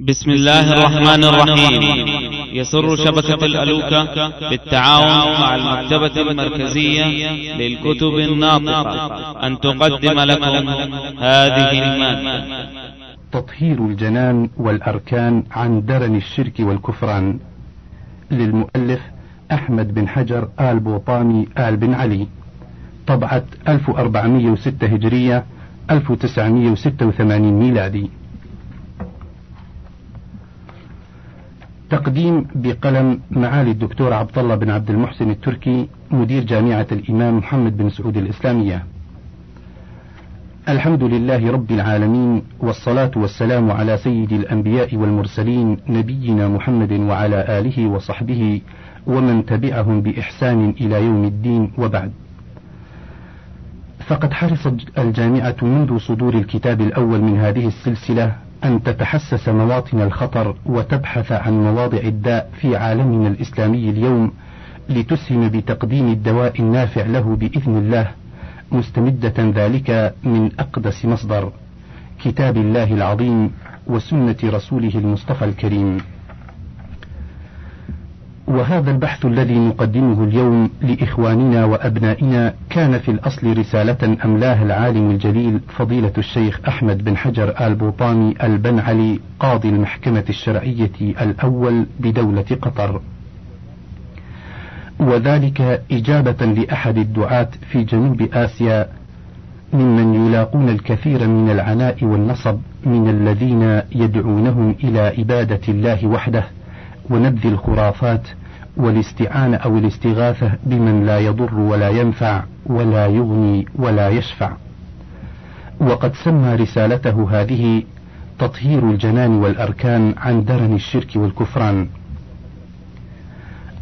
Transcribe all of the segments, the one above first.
بسم الله الرحمن الرحيم. يسر شبكة الألوكة بالتعاون مع المكتبة المركزية للكتب الناطقة. أن تقدم لكم هذه المادة تطهير الجنان والأركان عن درن الشرك والكفران. للمؤلف أحمد بن حجر آل بوطامي آل بن علي. طبعة 1406 هجرية 1986 ميلادي. تقديم بقلم معالي الدكتور عبد الله بن عبد المحسن التركي مدير جامعة الإمام محمد بن سعود الإسلامية. الحمد لله رب العالمين والصلاة والسلام على سيد الأنبياء والمرسلين نبينا محمد وعلى آله وصحبه ومن تبعهم بإحسان إلى يوم الدين وبعد. فقد حرصت الجامعة منذ صدور الكتاب الأول من هذه السلسلة أن تتحسس مواطن الخطر وتبحث عن مواضع الداء في عالمنا الإسلامي اليوم لتسهم بتقديم الدواء النافع له بإذن الله مستمدة ذلك من أقدس مصدر كتاب الله العظيم وسنة رسوله المصطفى الكريم. وهذا البحث الذي نقدمه اليوم لإخواننا وأبنائنا كان في الأصل رسالة أملاها العالم الجليل فضيلة الشيخ أحمد بن حجر آل بوطاني البنعلي قاضي المحكمة الشرعية الأول بدولة قطر. وذلك إجابة لأحد الدعاة في جنوب آسيا ممن يلاقون الكثير من العناء والنصب من الذين يدعونهم إلى عبادة الله وحده ونبذ الخرافات والاستعانة أو الاستغاثة بمن لا يضر ولا ينفع ولا يغني ولا يشفع. وقد سمى رسالته هذه تطهير الجنان والأركان عن درن الشرك والكفران.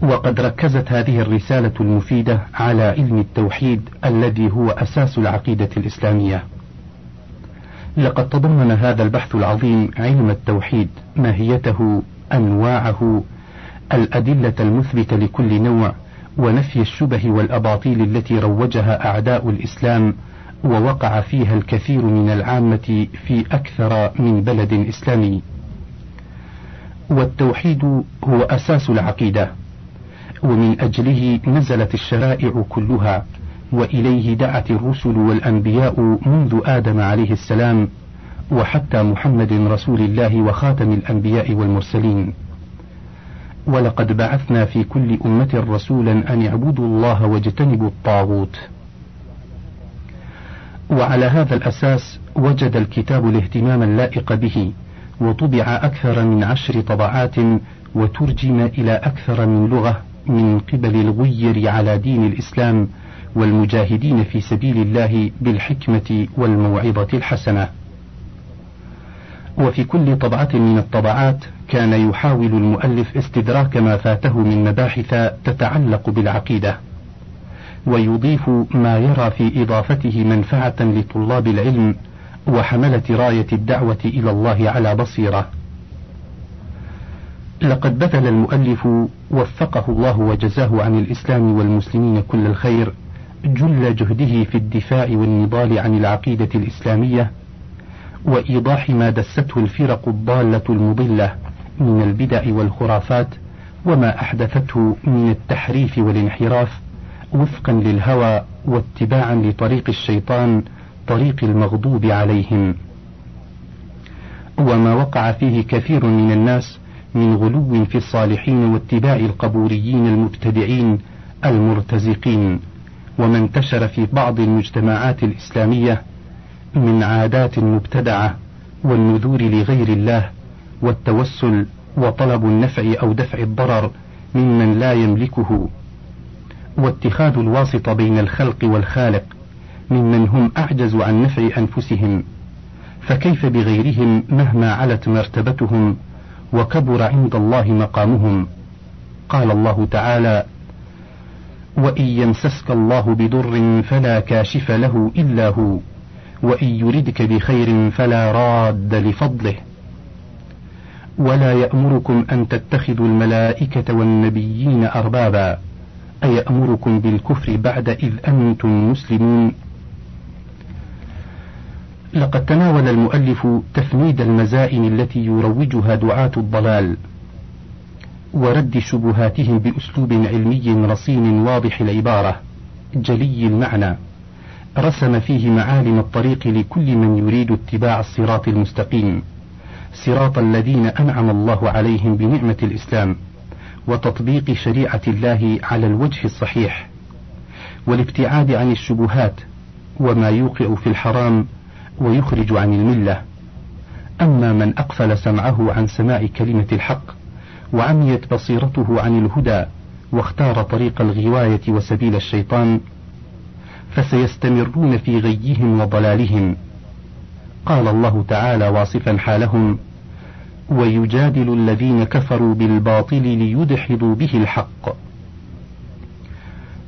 وقد ركزت هذه الرسالة المفيدة على علم التوحيد الذي هو أساس العقيدة الإسلامية. لقد تضمن هذا البحث العظيم علم التوحيد ماهيته أنواعه الأدلة المثبتة لكل نوع ونفي الشبه والأباطيل التي روجها أعداء الإسلام ووقع فيها الكثير من العامة في أكثر من بلد إسلامي. والتوحيد هو أساس العقيدة، ومن أجله نزلت الشرائع كلها، وإليه دعت الرسل والأنبياء منذ آدم عليه السلام، وحتى محمد رسول الله وخاتم الأنبياء والمرسلين. ولقد بعثنا في كل أمة رسولا أن اعبدوا الله واجتنبوا الطاغوت. وعلى هذا الأساس وجد الكتاب الاهتمام اللائق به، وطبع أكثر من عشر طبعات وترجم إلى أكثر من لغة من قبل الغير على دين الإسلام والمجاهدين في سبيل الله بالحكمة والموعظة الحسنة. وفي كل طبعة من الطبعات كان يحاول المؤلف استدراك ما فاته من مباحث تتعلق بالعقيدة ويضيف ما يرى في إضافته منفعة لطلاب العلم وحملة راية الدعوة إلى الله على بصيرة. لقد بذل المؤلف وفقه الله وجزاه عن الإسلام والمسلمين كل الخير جل جهده في الدفاع والنضال عن العقيدة الإسلامية وإيضاح ما دسته الفرق الضالة المضلة من البدع والخرافات وما أحدثته من التحريف والانحراف وفقا للهوى واتباعا لطريق الشيطان طريق المغضوب عليهم. وما وقع فيه كثير من الناس من غلو في الصالحين واتباع القبوريين المبتدعين المرتزقين. وما انتشر في بعض المجتمعات الإسلامية من عادات مبتدعة والنذور لغير الله والتوسل وطلب النفع أو دفع الضرر ممن لا يملكه واتخاذ الواسطة بين الخلق والخالق ممن هم أعجز عن نفع أنفسهم فكيف بغيرهم مهما علت مرتبتهم وكبر عند الله مقامهم قال الله تعالى وإن يمسسك الله بضر فلا كاشف له إلا هو وإن يردك بخير فلا راد لفضله. ولا يأمركم أن تتخذوا الملائكة والنبيين أربابا. أيأمركم بالكفر بعد إذ أنتم مسلمون؟ لقد تناول المؤلف تفنيد المزائم التي يروجها دعاة الضلال ورد شبهاتهم بأسلوب علمي رصين واضح العبارة جلي المعنى. رسم فيه معالم الطريق لكل من يريد اتباع الصراط المستقيم. صراط الذين أنعم الله عليهم بنعمة الإسلام وتطبيق شريعة الله على الوجه الصحيح. والابتعاد عن الشبهات وما يوقع في الحرام ويخرج عن الملة. أما من أقفل سمعه عن سماع كلمة الحق وعميت بصيرته عن الهدى واختار طريق الغواية وسبيل الشيطان فسيستمرون في غيهم وضلالهم. قال الله تعالى واصفا حالهم ويجادل الذين كفروا بالباطل ليدحضوا به الحق.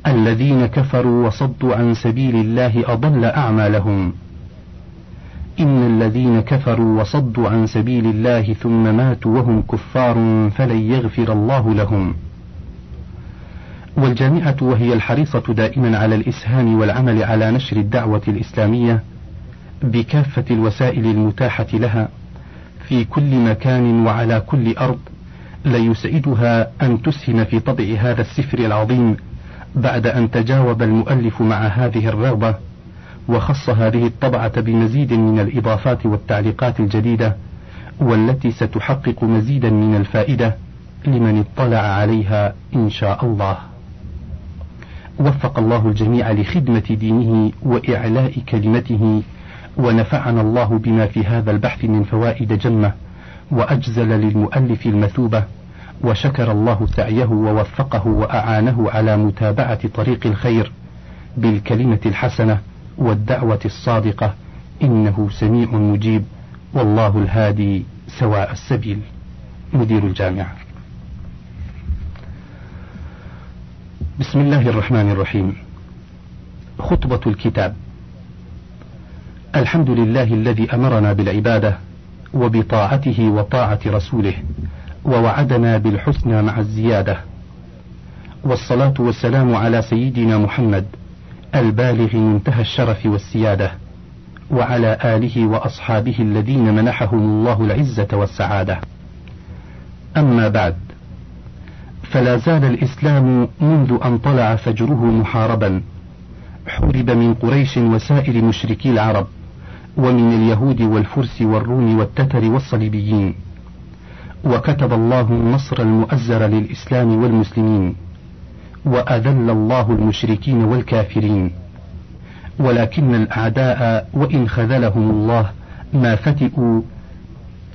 الذين كفروا وصدوا عن سبيل الله أضل أعمالهم. إن الذين كفروا وصدوا عن سبيل الله ثم ماتوا وهم كفار فلن يغفر الله لهم. والجامعة وهي الحريصة دائما على الإسهام والعمل على نشر الدعوة الإسلامية بكافة الوسائل المتاحة لها في كل مكان وعلى كل أرض ليسعدها أن تسهم في طبع هذا السفر العظيم بعد أن تجاوب المؤلف مع هذه الرغبة وخص هذه الطبعة بمزيد من الإضافات والتعليقات الجديدة والتي ستحقق مزيدا من الفائدة لمن اطلع عليها إن شاء الله. وفق الله الجميع لخدمة دينه وإعلاء كلمته ونفعنا الله بما في هذا البحث من فوائد جمة وأجزل للمؤلف المثوبة وشكر الله سعيه ووفقه وأعانه على متابعة طريق الخير بالكلمة الحسنة والدعوة الصادقة إنه سميع مجيب والله الهادي سواء السبيل. مدير الجامعة. بسم الله الرحمن الرحيم. خطبة الكتاب. الحمد لله الذي أمرنا بالعبادة وبطاعته وطاعة رسوله ووعدنا بالحسنى مع الزيادة. والصلاة والسلام على سيدنا محمد البالغ منتهى الشرف والسيادة وعلى آله وأصحابه الذين منحهم الله العزة والسعادة. أما بعد فلا زال الإسلام منذ أن طلع فجره محاربا. حورب من قريش وسائر مشركي العرب ومن اليهود والفرس والروم والتتر والصليبيين. وكتب الله النصر المؤزر للإسلام والمسلمين. وأذل الله المشركين والكافرين. ولكن الأعداء وإن خذلهم الله ما فتئوا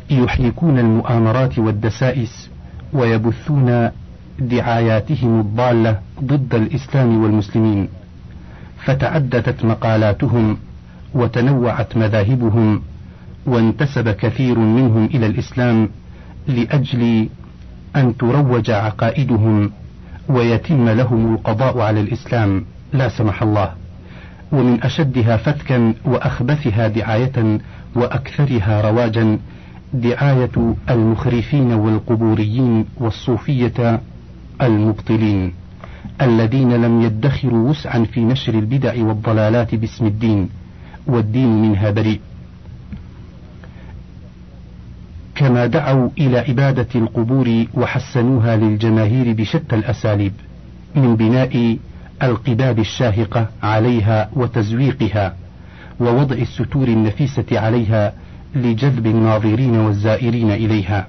يحركون المؤامرات والدسائس ويبثون دعاياتهم الضالة ضد الإسلام والمسلمين فتعددت مقالاتهم وتنوعت مذاهبهم وانتسب كثير منهم إلى الإسلام لأجل أن تروج عقائدهم ويتم لهم القضاء على الإسلام. لا سمح الله. ومن أشدها فتكا وأخبثها دعاية وأكثرها رواجا دعاية المخرفين والقبوريين والصوفية المبطلين الذين لم يدخروا وسعا في نشر البدع والضلالات باسم الدين والدين منها بريء. كما دعوا إلى عبادة القبور وحسنوها للجماهير بشتى الأساليب من بناء القباب الشاهقة عليها وتزويقها ووضع الستور النفيسة عليها لجذب الناظرين والزائرين إليها.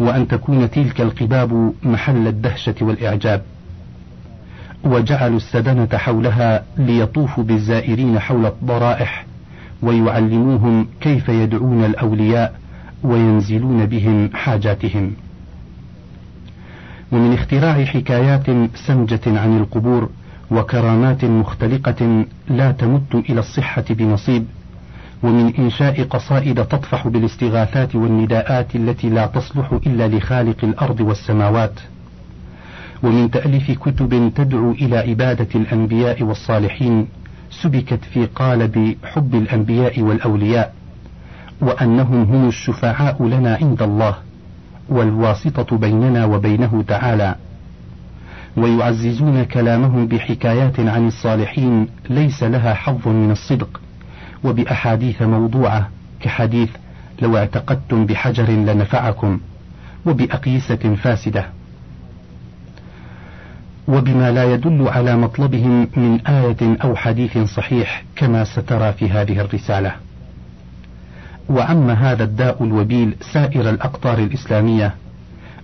وأن تكون تلك القباب محل الدهشة والإعجاب. وجعلوا السدنة حولها ليطوفوا بالزائرين حول الضرائح ويعلموهم كيف يدعون الأولياء وينزلون بهم حاجاتهم. ومن اختراع حكايات سمجة عن القبور وكرامات مختلقة لا تمت إلى الصحة بنصيب ومن إنشاء قصائد تطفح بالاستغاثات والنداءات التي لا تصلح إلا لخالق الأرض والسماوات. ومن تأليف كتب تدعو إلى عبادة الأنبياء والصالحين سبكت في قالب حب الأنبياء والأولياء وأنهم هم الشفعاء لنا عند الله والواسطة بيننا وبينه تعالى. ويعززون كلامهم بحكايات عن الصالحين ليس لها حظ من الصدق. وبأحاديث موضوعة كحديث لو اعتقدتم بحجر لنفعكم وبأقيسة فاسدة وبما لا يدل على مطلبهم من آية أو حديث صحيح كما سترى في هذه الرسالة. وعم هذا الداء الوبيل سائر الأقطار الإسلامية،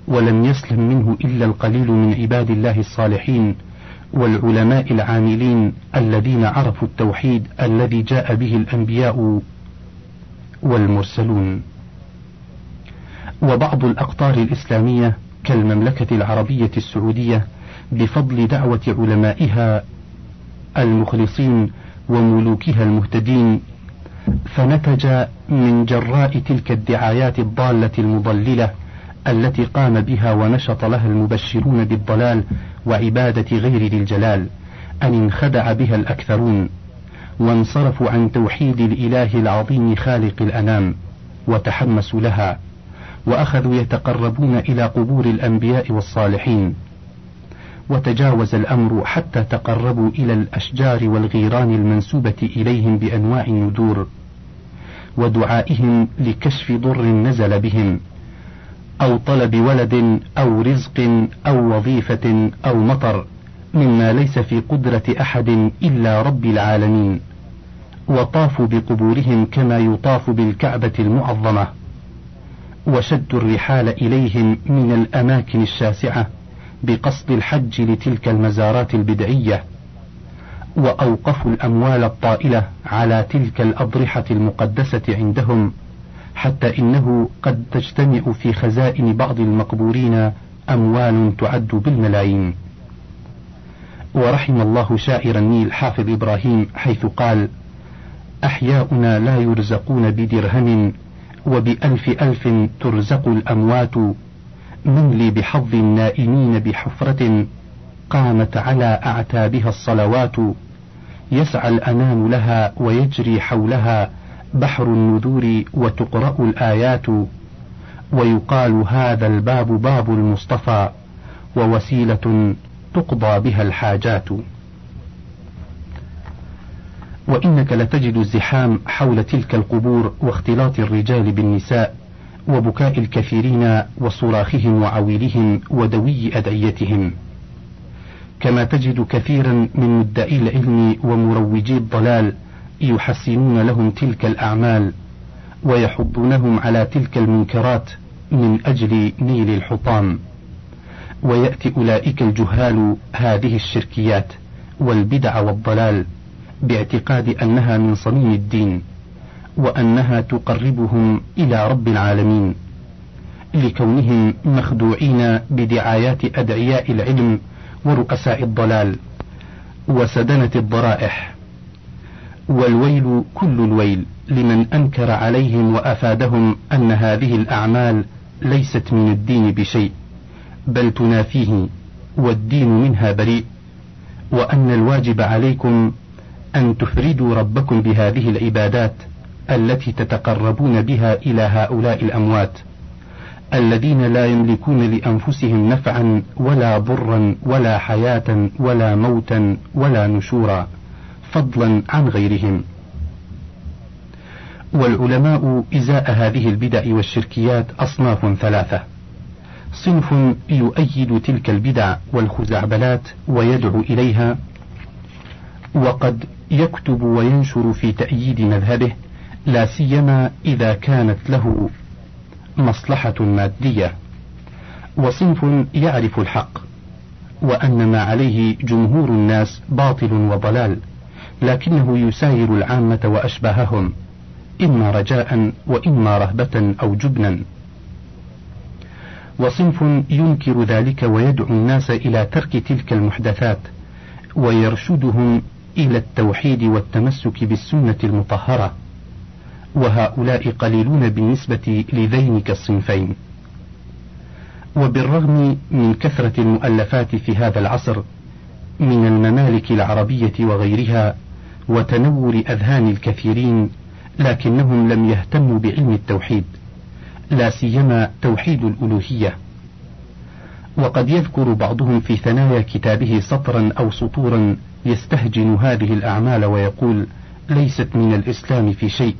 ولم يسلم منه إلا القليل من عباد الله الصالحين والعلماء العاملين الذين عرفوا التوحيد الذي جاء به الأنبياء والمرسلون. وبعض الأقطار الإسلامية كالمملكة العربية السعودية بفضل دعوة علمائها المخلصين وملوكها المهتدين فنتج من جراء تلك الدعايات الضالة المضللة التي قام بها ونشط لها المبشرون بالضلال وعبادة غير ذي الجلال أن انخدع بها الأكثرون وانصرفوا عن توحيد الإله العظيم خالق الأنام وتحمسوا لها وأخذوا يتقربون إلى قبور الأنبياء والصالحين. وتجاوز الأمر حتى تقربوا إلى الأشجار والغيران المنسوبة إليهم بأنواع النذور ودعائهم لكشف ضر نزل بهم. أو طلب ولد أو رزق أو وظيفة أو مطر مما ليس في قدرة أحد إلا رب العالمين. وطافوا بقبورهم كما يطاف بالكعبة المعظمة. وشدوا الرحال إليهم من الأماكن الشاسعة بقصد الحج لتلك المزارات البدعية. وأوقفوا الأموال الطائلة على تلك الأضرحة المقدسة عندهم حتى إنه قد تجتمع في خزائن بعض المقبورين أموال تعد بالملايين. ورحم الله شاعر النيل حافظ إبراهيم حيث قال أحياؤنا لا يرزقون بدرهم وبألف ألف ترزق الأموات من لي بحظ النائمين بحفرة قامت على أعتابها الصلوات يسعى الأنام لها ويجري حولها بحر النذور وتقرأ الآيات ويقال هذا الباب باب المصطفى ووسيلة تقضى بها الحاجات. وإنك لتجد الزحام حول تلك القبور واختلاط الرجال بالنساء وبكاء الكثيرين وصراخهم وعويلهم ودوي أدعيتهم. كما تجد كثيرا من مدعي العلم ومروجي الضلال يحسنون لهم تلك الأعمال ويحضونهم على تلك المنكرات من أجل نيل الحطام. ويأتي أولئك الجهال هذه الشركيات والبدع والضلال باعتقاد أنها من صميم الدين وأنها تقربهم إلى رب العالمين لكونهم مخدوعين بدعايات أدعياء العلم ورؤساء الضلال وسدنة الضرائح. والويل كل الويل لمن أنكر عليهم وأفادهم أن هذه الأعمال ليست من الدين بشيء بل تنافيه والدين منها بريء وأن الواجب عليكم أن تفردوا ربكم بهذه العبادات التي تتقربون بها إلى هؤلاء الأموات الذين لا يملكون لأنفسهم نفعا ولا ضرا ولا حياة ولا موتا ولا نشورا. فضلا عن غيرهم. والعلماء إزاء هذه البدع والشركيات أصناف ثلاثة. صنف يؤيد تلك البدع والخزعبلات ويدعو إليها. وقد يكتب وينشر في تأييد مذهبه لا سيما إذا كانت له مصلحة مادية. وصنف يعرف الحق وأن ما عليه جمهور الناس باطل وضلال. لكنه يساير العامة وأشباههم إما رجاء وإما رهبة أو جبنا. وصنف ينكر ذلك ويدعو الناس إلى ترك تلك المحدثات ويرشدهم إلى التوحيد والتمسك بالسنة المطهرة. وهؤلاء قليلون بالنسبة لذينك الصنفين. وبالرغم من كثرة المؤلفات في هذا العصر من الممالك العربية وغيرها وتنور أذهان الكثيرين لكنهم لم يهتموا بعلم التوحيد لا سيما توحيد الألوهية. وقد يذكر بعضهم في ثنايا كتابه سطرا أو سطورا يستهجن هذه الأعمال ويقول ليست من الإسلام في شيء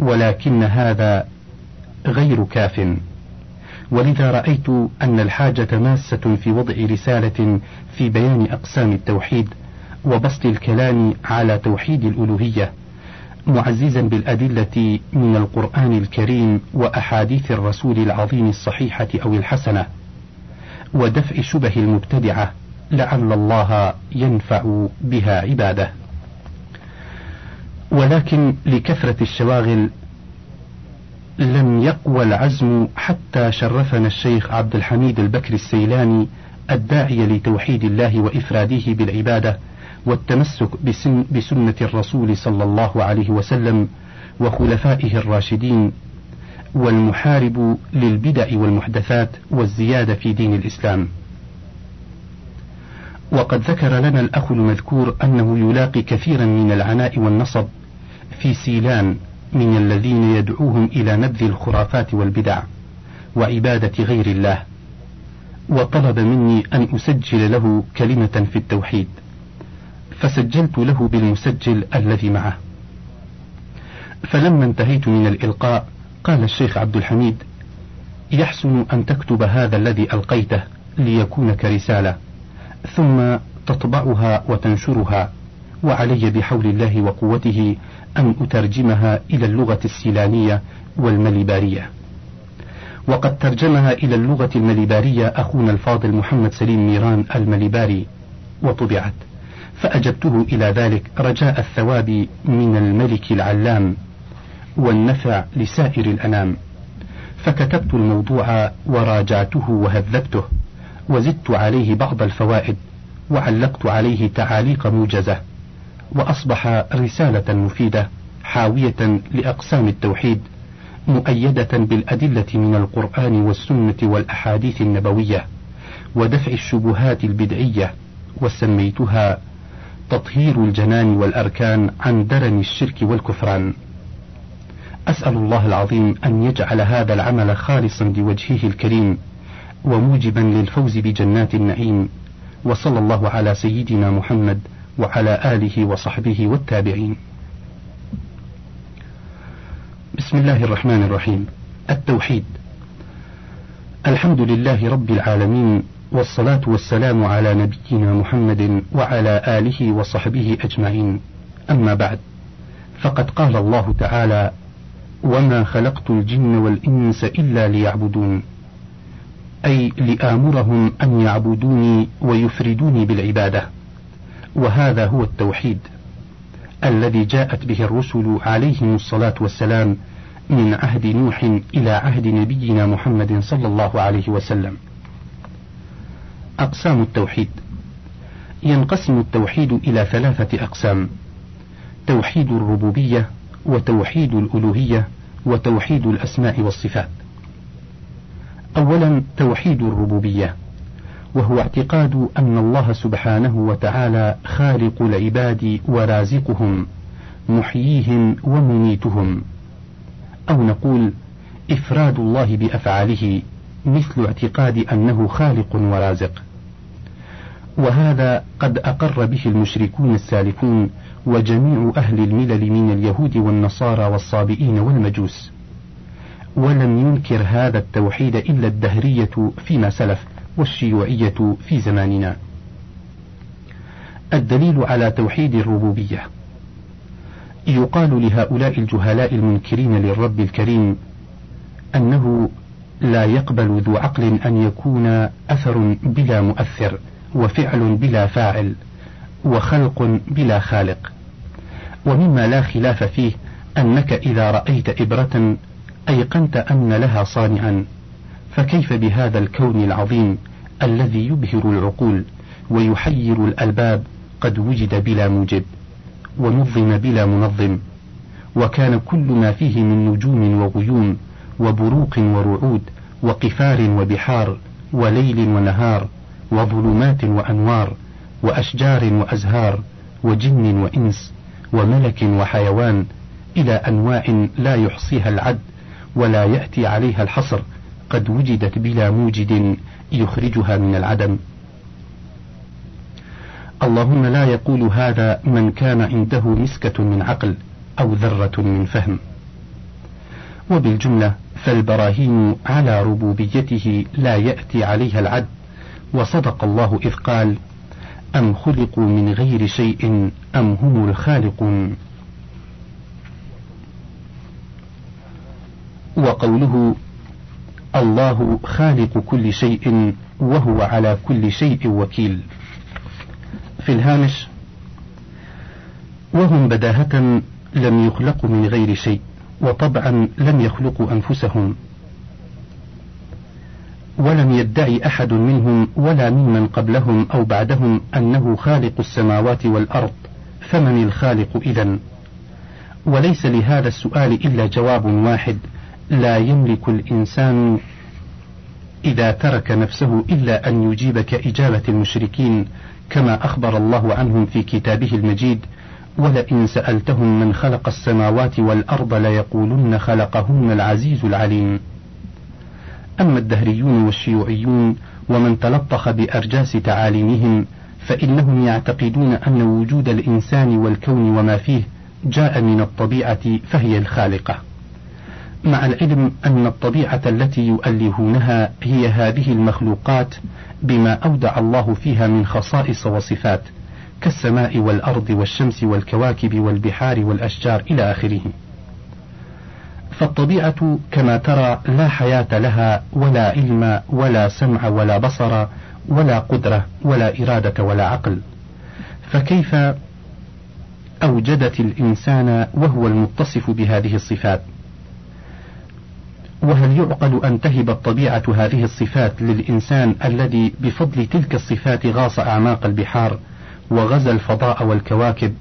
ولكن هذا غير كاف. ولذا رأيت أن الحاجة ماسة في وضع رسالة في بيان أقسام التوحيد وبسط الكلام على توحيد الألوهية معززا بالأدلة من القرآن الكريم وأحاديث الرسول العظيم الصحيحة أو الحسنة ودفع شبه المبتدعة لعل الله ينفع بها عباده. ولكن لكثرة الشواغل لم يقوى العزم حتى شرفنا الشيخ عبد الحميد البكر السيلاني الداعي لتوحيد الله وإفراده بالعبادة والتمسك بسن بسنة الرسول صلى الله عليه وسلم وخلفائه الراشدين والمحارب للبدع والمحدثات والزيادة في دين الإسلام. وقد ذكر لنا الأخ المذكور أنه يلاقي كثيرا من العناء والنصب في سيلان من الذين يدعوهم إلى نبذ الخرافات والبدع وعبادة غير الله وطلب مني أن أسجل له كلمة في التوحيد فسجلت له بالمسجل الذي معه. فلما انتهيت من الإلقاء قال الشيخ عبد الحميد يحسن أن تكتب هذا الذي ألقيته ليكون كرسالة ثم تطبعها وتنشرها وعلي بحول الله وقوته أن أترجمها إلى اللغة السيلانية والمليبارية. وقد ترجمها إلى اللغة المليبارية أخونا الفاضل محمد سليم ميران المليباري وطبعت. فأجبته إلى ذلك. رجاء الثواب من الملك العلام والنفع لسائر الأنام. فكتبت الموضوع وراجعته وهذبته وزدت عليه بعض الفوائد وعلقت عليه تعاليق موجزة وأصبح رسالة مفيدة حاوية لأقسام التوحيد مؤيدة بالأدلة من القرآن والسنة والأحاديث النبوية ودفع الشبهات البدعية وسميتها تطهير الجنان والأركان عن درن الشرك والكفران أسأل الله العظيم أن يجعل هذا العمل خالصا لوجهه الكريم وموجبا للفوز بجنات النعيم وصلى الله على سيدنا محمد وعلى آله وصحبه والتابعين. بسم الله الرحمن الرحيم. التوحيد. الحمد لله رب العالمين والصلاة والسلام على نبينا محمد وعلى آله وصحبه أجمعين. أما بعد فقد قال الله تعالى: وما خلقت الجن والإنس إلا ليعبدون. أي لآمرهم أن يعبدوني ويفردوني بالعبادة. وهذا هو التوحيد الذي جاءت به الرسل عليهم الصلاة والسلام من عهد نوح إلى عهد نبينا محمد صلى الله عليه وسلم. أقسام التوحيد. ينقسم التوحيد إلى ثلاثة أقسام: توحيد الربوبية، وتوحيد الألوهية، وتوحيد الأسماء والصفات. أولا توحيد الربوبية وهو اعتقاد أن الله سبحانه وتعالى خالق العباد ورازقهم محييهم ومميتهم. أو نقول إفراد الله بأفعاله مثل اعتقاد أنه خالق ورازق. وهذا قد أقر به المشركون السالفون وجميع أهل الملل من اليهود والنصارى والصابئين والمجوس. ولم ينكر هذا التوحيد إلا الدهرية فيما سلف والشيوعية في زماننا. الدليل على توحيد الربوبية. يقال لهؤلاء الجهلاء المنكرين للرب الكريم أنه لا يقبل ذو عقل أن يكون أثر بلا مؤثر. وفعل بلا فاعل وخلق بلا خالق. ومما لا خلاف فيه أنك إذا رأيت إبرة أيقنت أن لها صانعا. فكيف بهذا الكون العظيم الذي يبهر العقول ويحير الألباب قد وجد بلا موجب ونظم بلا منظم وكان كل ما فيه من نجوم وغيوم وبروق ورعود وقفار وبحار وليل ونهار وظلمات وأنوار وأشجار وأزهار وجن وإنس وملك وحيوان إلى أنواع لا يحصيها العد ولا يأتي عليها الحصر قد وجدت بلا موجد يخرجها من العدم. اللهم لا يقول هذا من كان عنده مسكة من عقل أو ذرة من فهم. وبالجملة فالبراهين على ربوبيته لا يأتي عليها العد وصدق الله إذ قال أم خلقوا من غير شيء أم هم الخالقون؟ وقوله الله خالق كل شيء وهو على كل شيء وكيل. في الهامش وهم بداهة لم يخلقوا من غير شيء وطبعا لم يخلقوا أنفسهم. ولم يدعي أحد منهم ولا ممن قبلهم أو بعدهم أنه خالق السماوات والأرض فمن الخالق إذا وليس لهذا السؤال إلا جواب واحد لا يملك الإنسان إذا ترك نفسه إلا أن يجيب كإجابة المشركين كما أخبر الله عنهم في كتابه المجيد ولئن سألتهم من خلق السماوات والأرض ليقولن خلقهن العزيز العليم أما الدهريون والشيوعيون ومن تلطخ بأرجاس تعاليمهم فإنهم يعتقدون أن وجود الإنسان والكون وما فيه جاء من الطبيعة فهي الخالقة مع العلم أن الطبيعة التي يؤلهونها هي هذه المخلوقات بما أودع الله فيها من خصائص وصفات كالسماء والأرض والشمس والكواكب والبحار والأشجار إلى آخره. فالطبيعة كما ترى لا حياة لها ولا علم ولا سمع ولا بصر ولا قدرة ولا إرادة ولا عقل. فكيف أوجدت الإنسان وهو المتصف بهذه الصفات؟ وهل يعقل أن تهب الطبيعة هذه الصفات للإنسان الذي بفضل تلك الصفات غاص أعماق البحار وغزا الفضاء والكواكب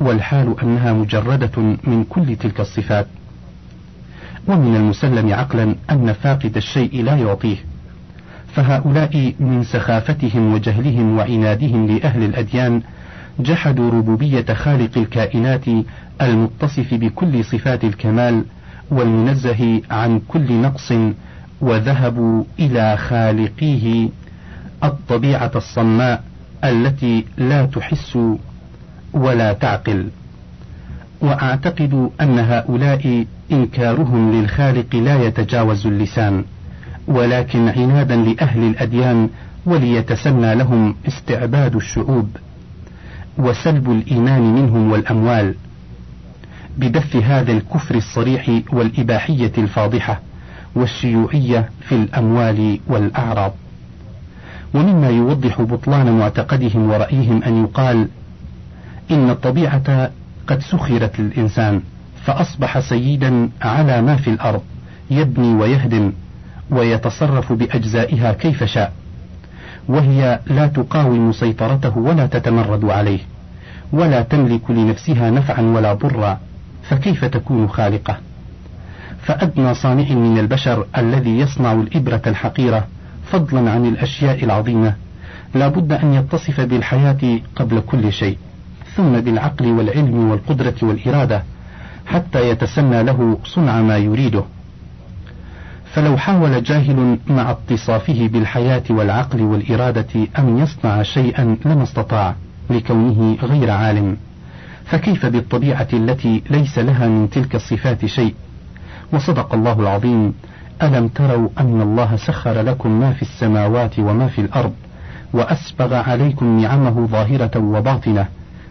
والحال أنها مجردة من كل تلك الصفات ومن المسلم عقلا أن فاقد الشيء لا يعطيه. فهؤلاء من سخافتهم وجهلهم وعنادهم لأهل الأديان جحدوا ربوبية خالق الكائنات المتصف بكل صفات الكمال والمنزه عن كل نقص وذهبوا إلى خالقيه الطبيعة الصماء التي لا تحس ولا تعقل. وأعتقد أن هؤلاء إنكارهم للخالق لا يتجاوز اللسان ولكن عنادا لأهل الأديان وليتسنى لهم استعباد الشعوب وسلب الإيمان منهم والأموال. ببث هذا الكفر الصريح والإباحية الفاضحة والشيوعية في الأموال والأعراض. ومما يوضح بطلان معتقدهم ورأيهم أن يقال إن الطبيعة قد سخرت للإنسان. فأصبح سيدا على ما في الأرض يبني ويهدم ويتصرف بأجزائها كيف شاء. وهي لا تقاوم سيطرته ولا تتمرد عليه ولا تملك لنفسها نفعا ولا ضرا فكيف تكون خالقة؟ فأدنى صانع من البشر الذي يصنع الإبرة الحقيرة فضلا عن الأشياء العظيمة لا بد أن يتصف بالحياة قبل كل شيء ثم بالعقل والعلم والقدرة والإرادة حتى يتسنى له صنع ما يريده. فلو حاول جاهل مع اتصافه بالحياة والعقل والإرادة أن يصنع شيئا لما استطاع لكونه غير عالم فكيف بالطبيعة التي ليس لها من تلك الصفات شيء؟ وصدق الله العظيم ألم تروا أن الله سخر لكم ما في السماوات وما في الأرض وأسبغ عليكم نعمه ظاهرة وباطنة؟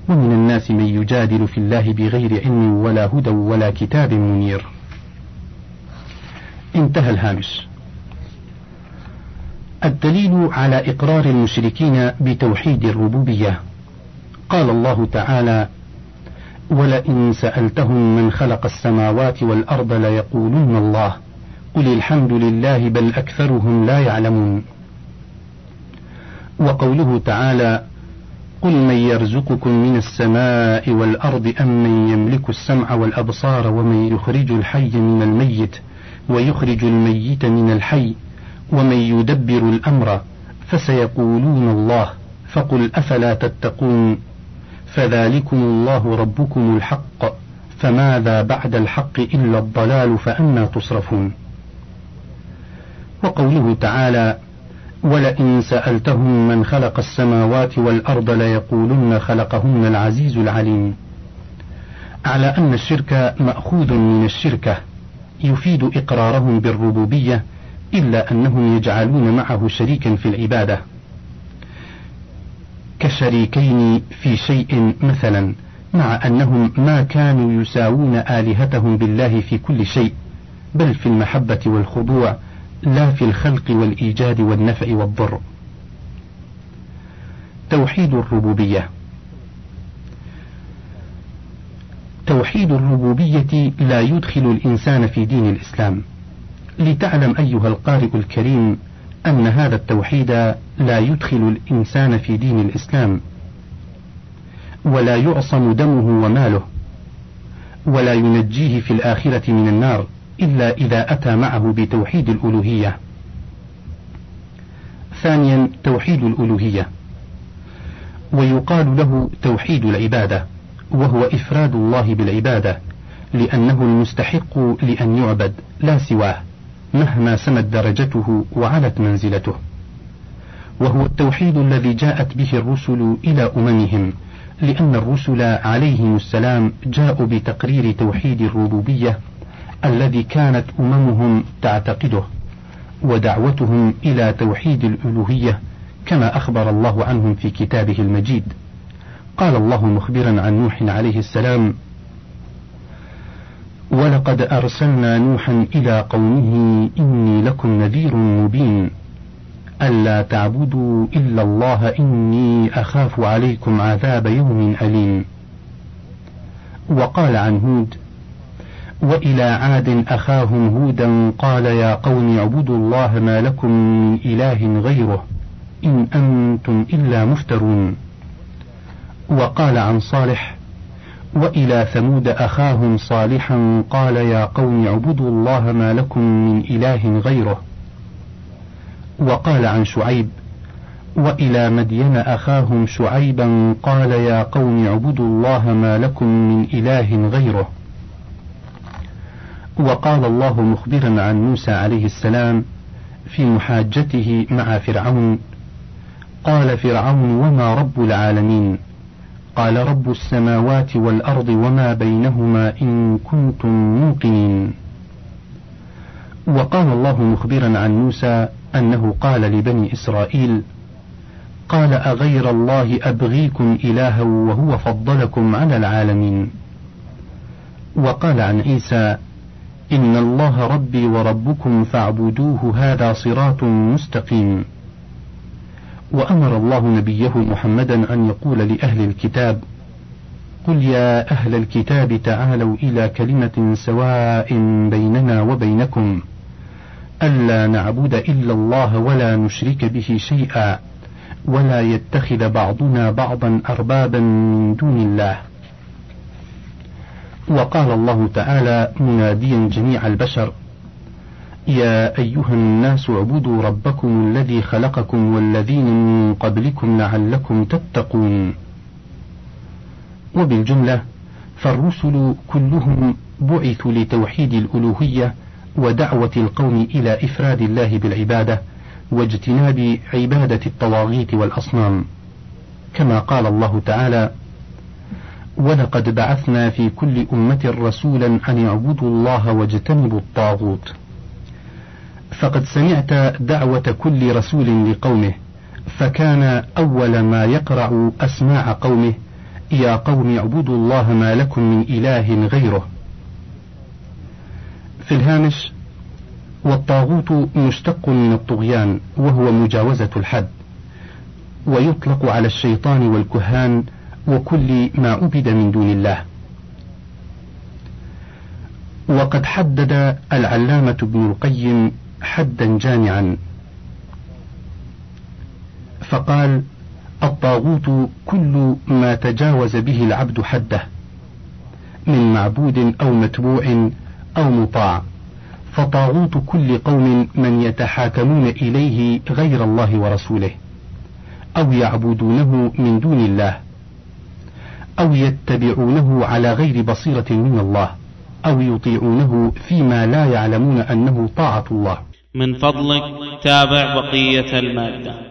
ومن الناس من يجادل في الله بغير علم ولا هدى ولا كتاب منير. انتهى الهامش. الدليل على إقرار المشركين بتوحيد الربوبية. قال الله تعالى ولئن سألتهم من خلق السماوات والأرض ليقولن الله قل الحمد لله بل أكثرهم لا يعلمون وقوله تعالى قل من يرزقكم من السماء والأرض أم من يملك السمع والأبصار ومن يخرج الحي من الميت ويخرج الميت من الحي ومن يدبر الأمر فسيقولون الله فقل أفلا تتقون فذلكم الله ربكم الحق فماذا بعد الحق إلا الضلال فأنا تصرفون وقوله تعالى ولئن سألتهم من خلق السماوات والأرض ليقولن خلقهن العزيز العليم. على أن الشرك مأخوذ من الشركة يفيد إقرارهم بالربوبية إلا أنهم يجعلون معه شريكا في العبادة. كشريكين في شيء مثلا مع أنهم ما كانوا يساوون آلهتهم بالله في كل شيء بل في المحبة والخضوع لا في الخلق والإيجاد والنفع والضر. توحيد الربوبية. توحيد الربوبية لا يدخل الإنسان في دين الإسلام. لتعلم أيها القارئ الكريم أن هذا التوحيد لا يدخل الإنسان في دين الإسلام. ولا يعصم دمه وماله. ولا ينجيه في الآخرة من النار. إلا إذا أتى معه بتوحيد الألوهية. ثانيا توحيد الألوهية، ويقال له توحيد العبادة، وهو إفراد الله بالعبادة، لأنه المستحق لأن يعبد لا سواه، مهما سمت درجته وعلت منزلته. وهو التوحيد الذي جاءت به الرسل إلى أممهم، لأن الرسل عليهم السلام جاءوا بتقرير توحيد الربوبية الذي كانت أممهم تعتقده ودعوتهم إلى توحيد الألوهية كما أخبر الله عنهم في كتابه المجيد. قال الله مخبرا عن نوح عليه السلام ولقد أرسلنا نوحا إلى قومه إني لكم نذير مبين ألا تعبدوا إلا الله إني أخاف عليكم عذاب يوم أليم. وقال عن هود وإلى عاد أخاهم هودا قال يا قوم اعبدوا الله ما لكم من إله غيره إن أنتم إلا مفترون. وقال عن صالح وإلى ثمود أخاهم صالحا قال يا قوم اعبدوا الله ما لكم من إله غيره. وقال عن شعيب وإلى مدين أخاهم شعيبا قال يا قوم اعبدوا الله ما لكم من إله غيره. وقال الله مخبرا عن موسى عليه السلام في محاجته مع فرعون قال فرعون وما رب العالمين؟ قال رب السماوات والأرض وما بينهما إن كنتم موقنين. وقال الله مخبرا عن موسى أنه قال لبني إسرائيل قال أغير الله أبغيكم الها وهو فضلكم على العالمين؟ وقال عن عيسى إن الله ربي وربكم فاعبدوه هذا صراط مستقيم. وأمر الله نبيه محمدا أن يقول لأهل الكتاب: قل يا أهل الكتاب تعالوا إلى كلمة سواء بيننا وبينكم ألا نعبد إلا الله ولا نشرك به شيئا ولا يتخذ بعضنا بعضا أربابا من دون الله. وقال الله تعالى مناديا جميع البشر يا أيها الناس اعبدوا ربكم الذي خلقكم والذين من قبلكم لعلكم تتقون وبالجملة فالرسل كلهم بعثوا لتوحيد الألوهية ودعوة القوم إلى إفراد الله بالعبادة واجتناب عبادة الطواغيت والأصنام كما قال الله تعالى ولقد بعثنا في كل أمة رسولا أن يعبدوا الله واجتنبوا الطاغوت. فقد سمعت دعوة كل رسول لقومه، فكان أول ما يقرع أسماع قومه: يا قوم اعبدوا الله ما لكم من إله غيره. في الهامش: والطاغوت مشتق من الطغيان وهو مجاوزة الحد، ويطلق على الشيطان والكهان وكل ما عبد من دون الله. وقد حدد العلامة ابن القيم حدا جامعا. فقال الطاغوت كل ما تجاوز به العبد حده من معبود أو متبوع أو مطاع. فطاغوت كل قوم من يتحاكمون إليه غير الله ورسوله أو يعبدونه من دون الله. أو يتبعونه على غير بصيرة من الله أو يطيعونه فيما لا يعلمون أنه طاعة الله. من فضلك تابع بقية المادة.